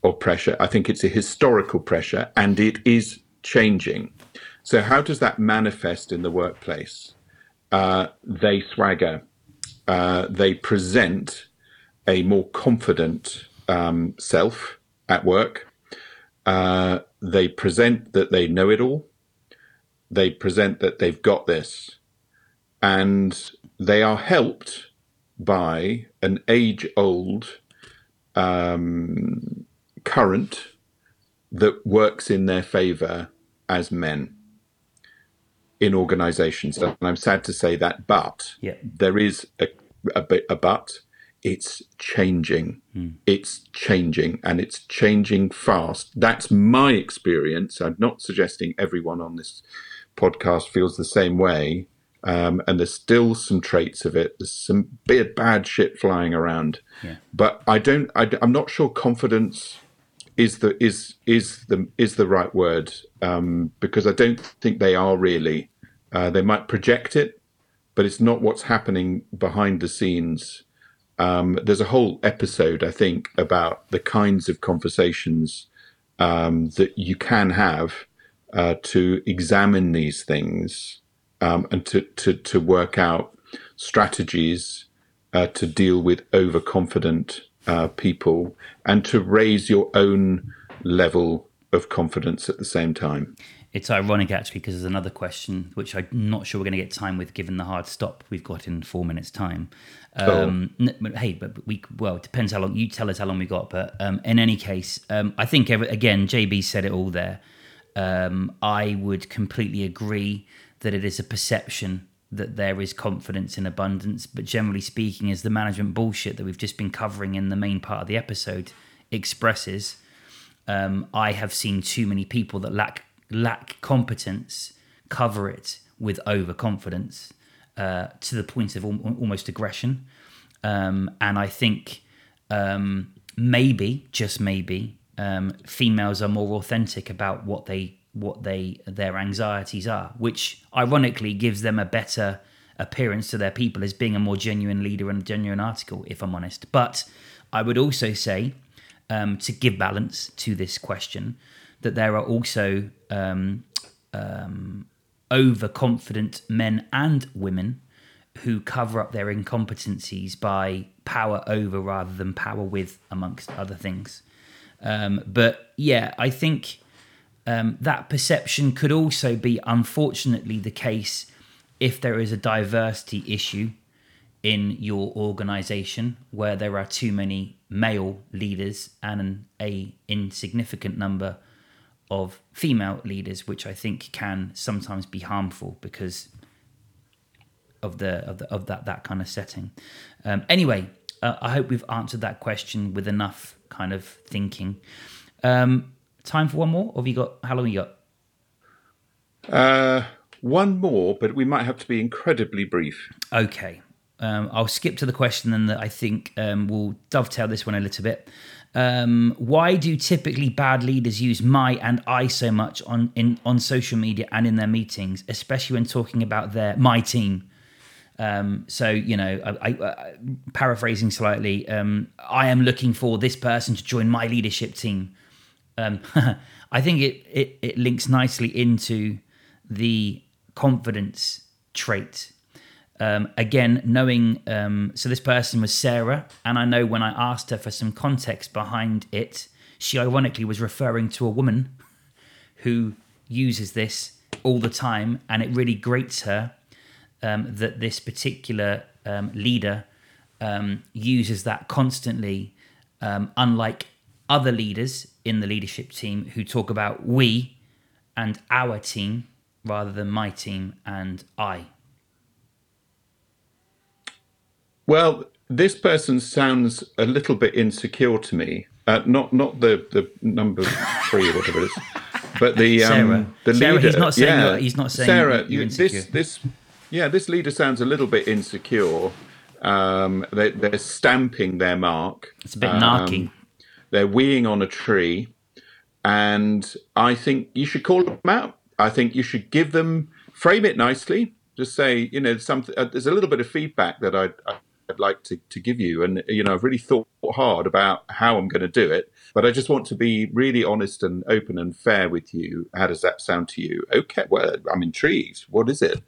of pressure. I think it's a historical pressure and it is changing. So, how does that manifest in the workplace? Uh, they swagger, uh, they present a more confident um, self at work. Uh, they present that they know it all. They present that they've got this. And they are helped by an age old um, current that works in their favor as men in organizations. And I'm sad to say that, but yeah. there is a, a, a but. It's changing. Mm. It's changing and it's changing fast. That's my experience. I'm not suggesting everyone on this podcast feels the same way. Um, and there's still some traits of it. There's some bad, shit flying around. Yeah. But I don't, I, I'm not sure confidence is the is is the is the right word um, because I don't think they are really. Uh, they might project it, but it's not what's happening behind the scenes. Um, there's a whole episode, I think, about the kinds of conversations um, that you can have uh, to examine these things um, and to, to, to work out strategies uh, to deal with overconfident uh, people and to raise your own level of confidence at the same time. It's ironic actually because there's another question which I'm not sure we're going to get time with given the hard stop we've got in four minutes time. Um, oh. Hey, but we well it depends how long you tell us how long we got. But um, in any case, um, I think every, again JB said it all there. Um, I would completely agree that it is a perception that there is confidence in abundance, but generally speaking, as the management bullshit that we've just been covering in the main part of the episode expresses, um, I have seen too many people that lack lack competence cover it with overconfidence uh, to the point of al- almost aggression. Um, and I think um, maybe, just maybe, um, females are more authentic about what they what they their anxieties are, which ironically gives them a better appearance to their people as being a more genuine leader and genuine article, if I'm honest. But I would also say, um, to give balance to this question, that there are also um, um, overconfident men and women who cover up their incompetencies by power over rather than power with, amongst other things. Um, but yeah, I think um, that perception could also be, unfortunately, the case if there is a diversity issue in your organization where there are too many male leaders and an a insignificant number of female leaders, which I think can sometimes be harmful because of the of, the, of that that kind of setting. Um, anyway, uh, I hope we've answered that question with enough kind of thinking. Um, time for one more? Or have you got how long you got? Uh, one more, but we might have to be incredibly brief. Okay. Um, I'll skip to the question then that I think um, will dovetail this one a little bit. Um, why do typically bad leaders use my and I so much on in on social media and in their meetings, especially when talking about their my team? Um, so you know, I, I, uh, paraphrasing slightly, um, I am looking for this person to join my leadership team. Um, [LAUGHS] I think it, it it links nicely into the confidence trait. Um, again, knowing, um, so this person was Sarah, and I know when I asked her for some context behind it, she ironically was referring to a woman who uses this all the time, and it really grates her um, that this particular um, leader um, uses that constantly, unlike other leaders in the leadership team who talk about we and our team rather than my team and I. Well, this person sounds a little bit insecure to me. Uh, not not the the number three or whatever it is, but the um, the Sarah, leader. He's not saying yeah, he's not saying Sarah. You're this this yeah, this leader sounds a little bit insecure. Um, they, they're stamping their mark. It's a bit um, narky. They're weeing on a tree, and I think you should call them out. I think you should give them frame it nicely. Just say, you know, something. Uh, there's a little bit of feedback that I, I I'd like to, to give you. And, you know, I've really thought hard about how I'm going to do it, but I just want to be really honest and open and fair with you. How does that sound to you? Okay, well, I'm intrigued. What is it?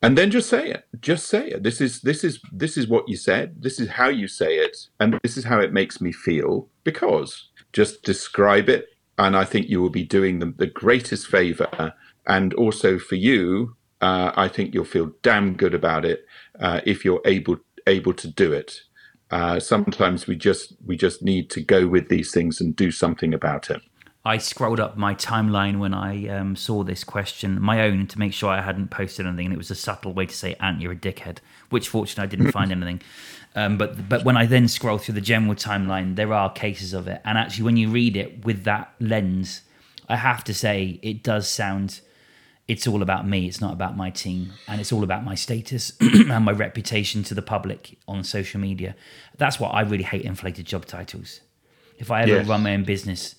And then just say it. Just say it. This is this is this is what you said. This is how you say it, and this is how it makes me feel. Because just describe it, and I think you will be doing them the greatest favor. And also for you, uh, I think you'll feel damn good about it uh, if you're able able to do it. Uh, sometimes we just we just need to go with these things and do something about it. I scrolled up my timeline when I um, saw this question, my own, to make sure I hadn't posted anything, and it was a subtle way to say "Ant, you're a dickhead," which fortunately I didn't find [LAUGHS] anything. Um, but but when I then scroll through the general timeline, there are cases of it, and actually, when you read it with that lens, I have to say it does sound it's all about me. It's not about my team, and it's all about my status [CLEARS THROAT] and my reputation to the public on social media. That's what I really hate inflated job titles. If I ever yes. run my own business,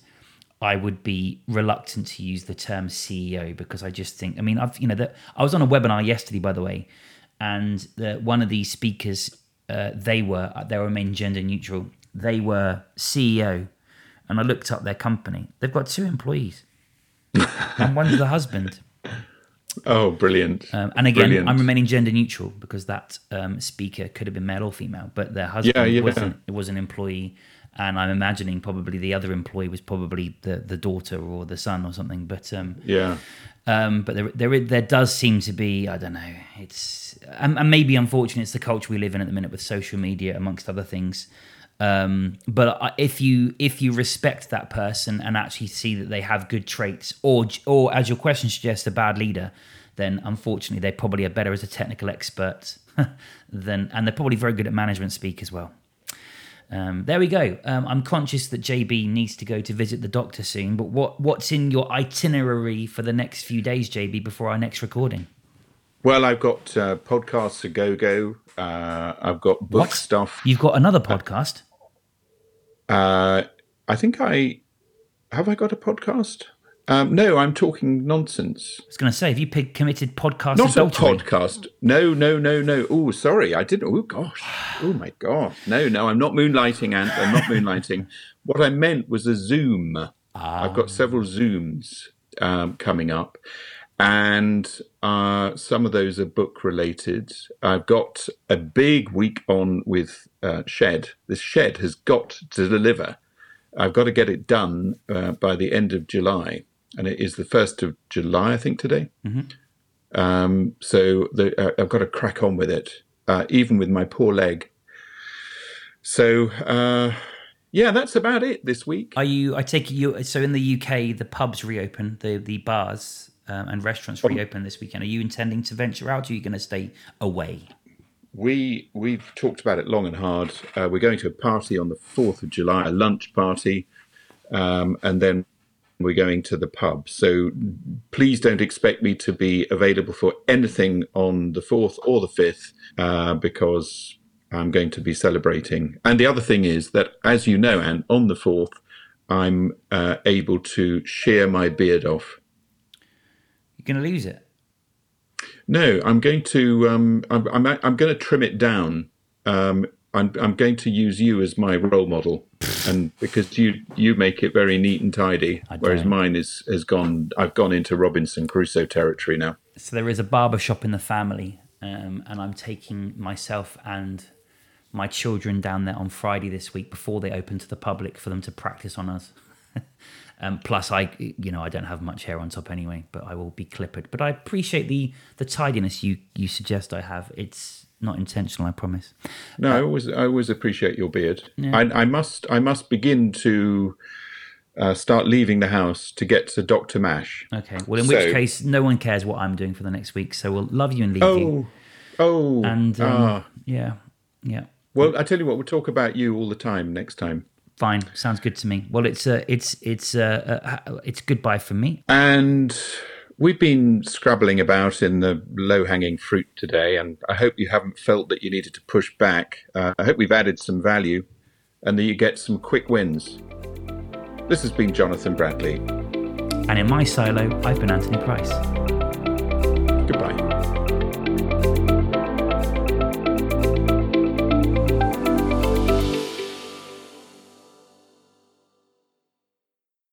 I would be reluctant to use the term CEO because I just think, I mean, I've, you know, that I was on a webinar yesterday, by the way, and the, one of these speakers, uh, they were, they remain gender neutral. They were CEO, and I looked up their company. They've got two employees, [LAUGHS] and one's the husband. Oh, brilliant! Um, and again, Brilliant. I'm remaining gender neutral because that um, speaker could have been male or female, but their husband Yeah, yeah. wasn't. It was an employee, and I'm imagining probably the other employee was probably the the daughter or the son or something. But um, Yeah, um, but there, there, there does seem to be, I don't know, it's, and, and maybe unfortunately it's the culture we live in at the minute with social media, amongst other things. Um, but if you if you respect that person and actually see that they have good traits, or or as your question suggests, a bad leader, then unfortunately they probably are better as a technical expert [LAUGHS] than, and they're probably very good at management speak as well. Um, there we go. Um, I'm conscious that JB needs to go to visit the doctor soon, but what what's in your itinerary for the next few days, JB, before our next recording? Well, I've got uh, podcasts to go go. Uh, I've got book What? stuff. You've got another podcast. Uh, I think I have. I got a podcast. Um, no, I'm talking nonsense. I was going to say, have you pig- committed podcast Not a podcast. No, no, no, no. Oh, sorry, I didn't. Oh gosh. [SIGHS] Oh my god. No, no, I'm not moonlighting, Ant. I'm not moonlighting. what I meant was a Zoom. I've got several Zooms um, coming up, and uh, some of those are book related. I've got a big week on with uh, Shed. This Shed has got to deliver. I've got to get it done uh, by the end of July, and it is the first of July, I think, today. Um, so the, uh, I've got to crack on with it, uh, even with my poor leg. So uh, yeah, that's about it this week. Are you? I take you. So in the UK, the pubs reopen, the the bars um, and restaurants reopen this weekend. Are you intending to venture out? Or are you going to stay away? We we've talked about it long and hard. Uh, we're going to a party on the fourth of July, a lunch party, um, and then we're going to the pub. So please don't expect me to be available for anything on the fourth or the fifth uh, because I'm going to be celebrating. And the other thing is that, as you know, Ant, on the fourth, I'm uh, able to shear my beard off. You're going to lose it. No, I'm going to. Um, I'm. I'm. I'm going to trim it down. Um, I'm. I'm going to use you as my role model, [SIGHS] and because you you make it very neat and tidy, whereas mine is has gone. I've gone into Robinson Crusoe territory now. So there is a barber shop in the family, um, and I'm taking myself and my children down there on Friday this week before they open to the public for them to practice on us. [LAUGHS] um, plus, I you know I don't have much hair on top anyway, but I will be clippered. But I appreciate the the tidiness you you suggest I have. It's not intentional, I promise. No, I always. I always appreciate your beard. I, I must. I must begin to. Uh, start leaving the house to get to Doctor Mash. Okay. Well, in which case, no one cares what I'm doing for the next week, so we'll love you and leave you. Oh, oh, And um, ah. yeah, yeah. Well, I tell you what, we'll talk about you all the time next time. Fine, sounds good to me. Well, it's uh, it's it's uh, uh, it's goodbye from me. And we've been scrabbling about in the low hanging fruit today, and I hope you haven't felt that you needed to push back. Uh, I hope we've added some value and that you get some quick wins. This has been Jonathan Bradley. And in my silo, I've been Anthony Price. Goodbye.